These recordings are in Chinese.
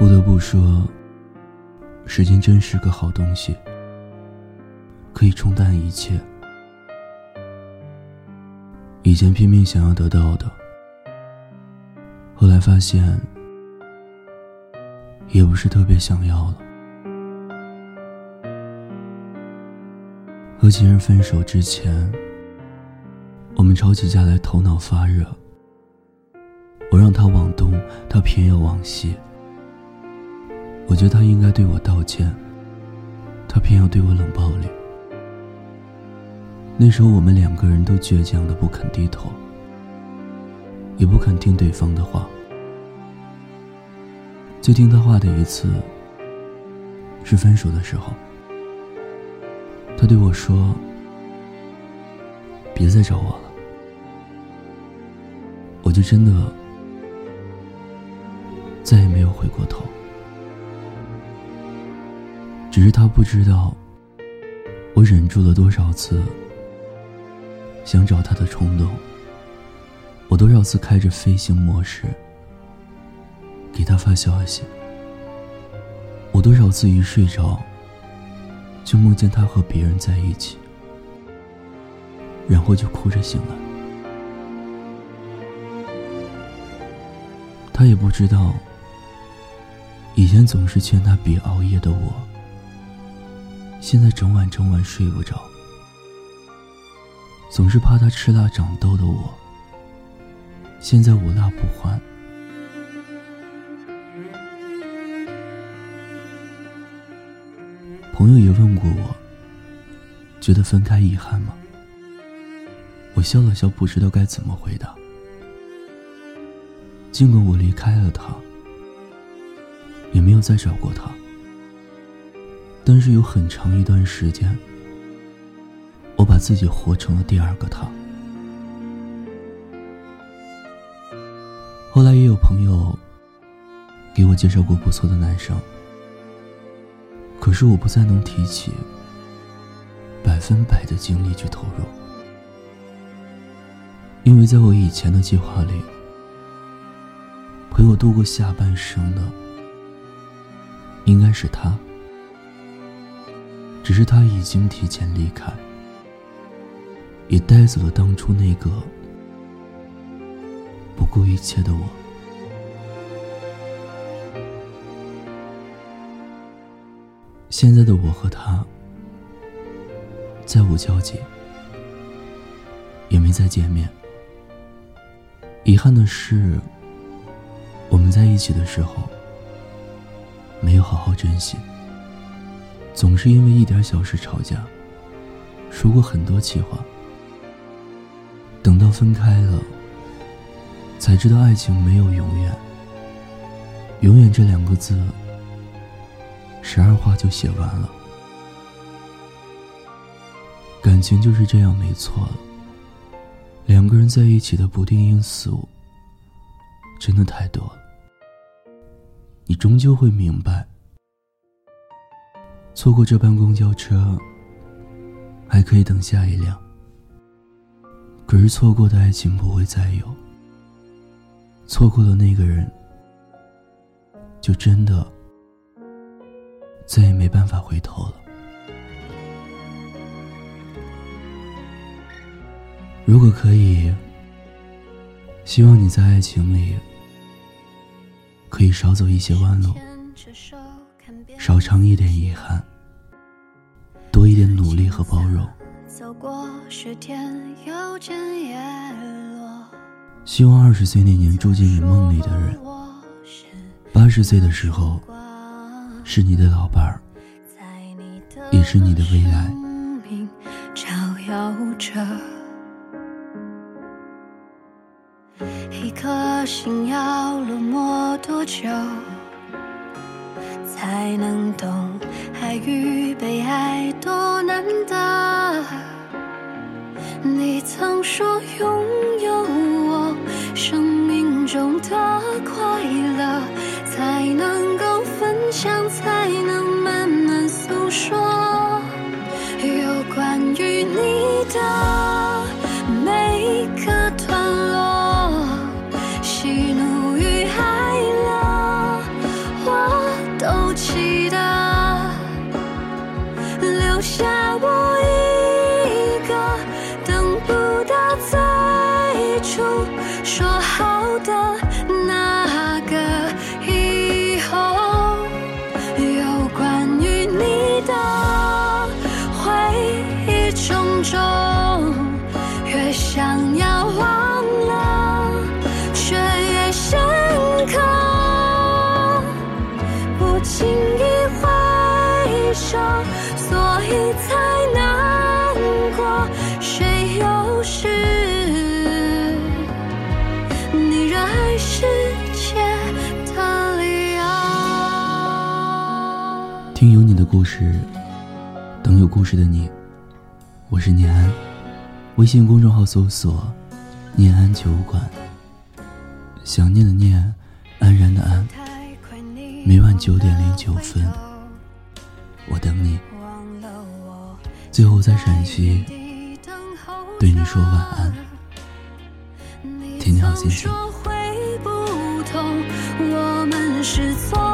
不得不说，时间真是个好东西，可以冲淡一切。以前拼命想要得到的，后来发现也不是特别想要了。和情人分手之前，我们吵起架来头脑发热，我让他往东，他偏要往西。我觉得他应该对我道歉，他偏要对我冷暴力。那时候我们两个人都倔强的不肯低头，也不肯听对方的话。最听他话的一次，是分手的时候。他对我说：“别再找我了。”我就真的再也没有回过头。只是他不知道，我忍住了多少次想找他的冲动。我多少次开着飞行模式给他发消息。我多少次一睡着就梦见他和别人在一起，然后就哭着醒来。他也不知道，以前总是劝他别熬夜的我。现在整晚整晚睡不着，总是怕他吃辣长痘的我，现在无辣不欢。朋友也问过我，觉得分开遗憾吗？我笑了笑，不知道该怎么回答。尽管我离开了他，也没有再找过他。但是有很长一段时间，我把自己活成了第二个他。后来也有朋友给我介绍过不错的男生，可是我不再能提起百分百的精力去投入，因为在我以前的计划里，陪我度过下半生的应该是他。只是他已经提前离开，也带走了当初那个不顾一切的我。现在的我和他再无交集，也没再见面。遗憾的是，我们在一起的时候没有好好珍惜。总是因为一点小事吵架，说过很多气话。等到分开了，才知道爱情没有永远。永远这两个字，十二话就写完了。感情就是这样，没错了。两个人在一起的不定因素，真的太多了。你终究会明白。错过这班公交车，还可以等下一辆。可是错过的爱情不会再有，错过的那个人，就真的再也没办法回头了。如果可以，希望你在爱情里可以少走一些弯路，少尝一点遗憾。多一点努力和包容。希望二十岁那年住进你梦里的人，八十岁的时候是你的老伴儿，也是你的未来。一颗心要落寞多久？才能懂曾说永远。所以才难过谁又是你热爱世界的理由。听有你的故事等有故事的你。我是念安微信公众号搜索念安酒馆。想念的念安然的安。每晚九点零九分。我等你。最后在陕西对你说晚安，天你好心情。不同，我们是。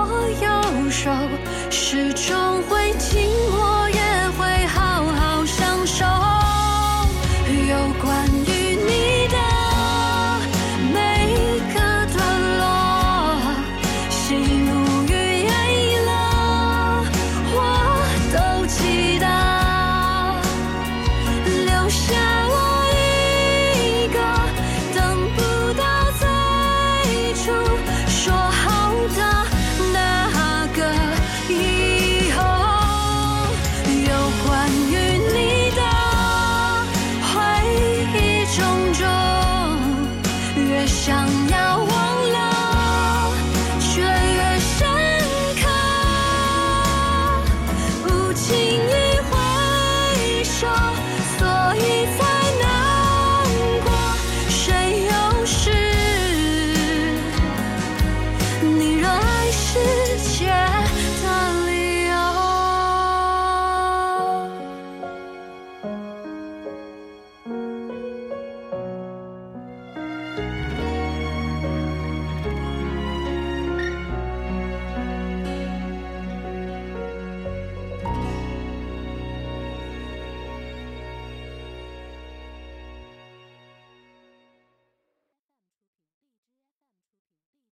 你热爱世界。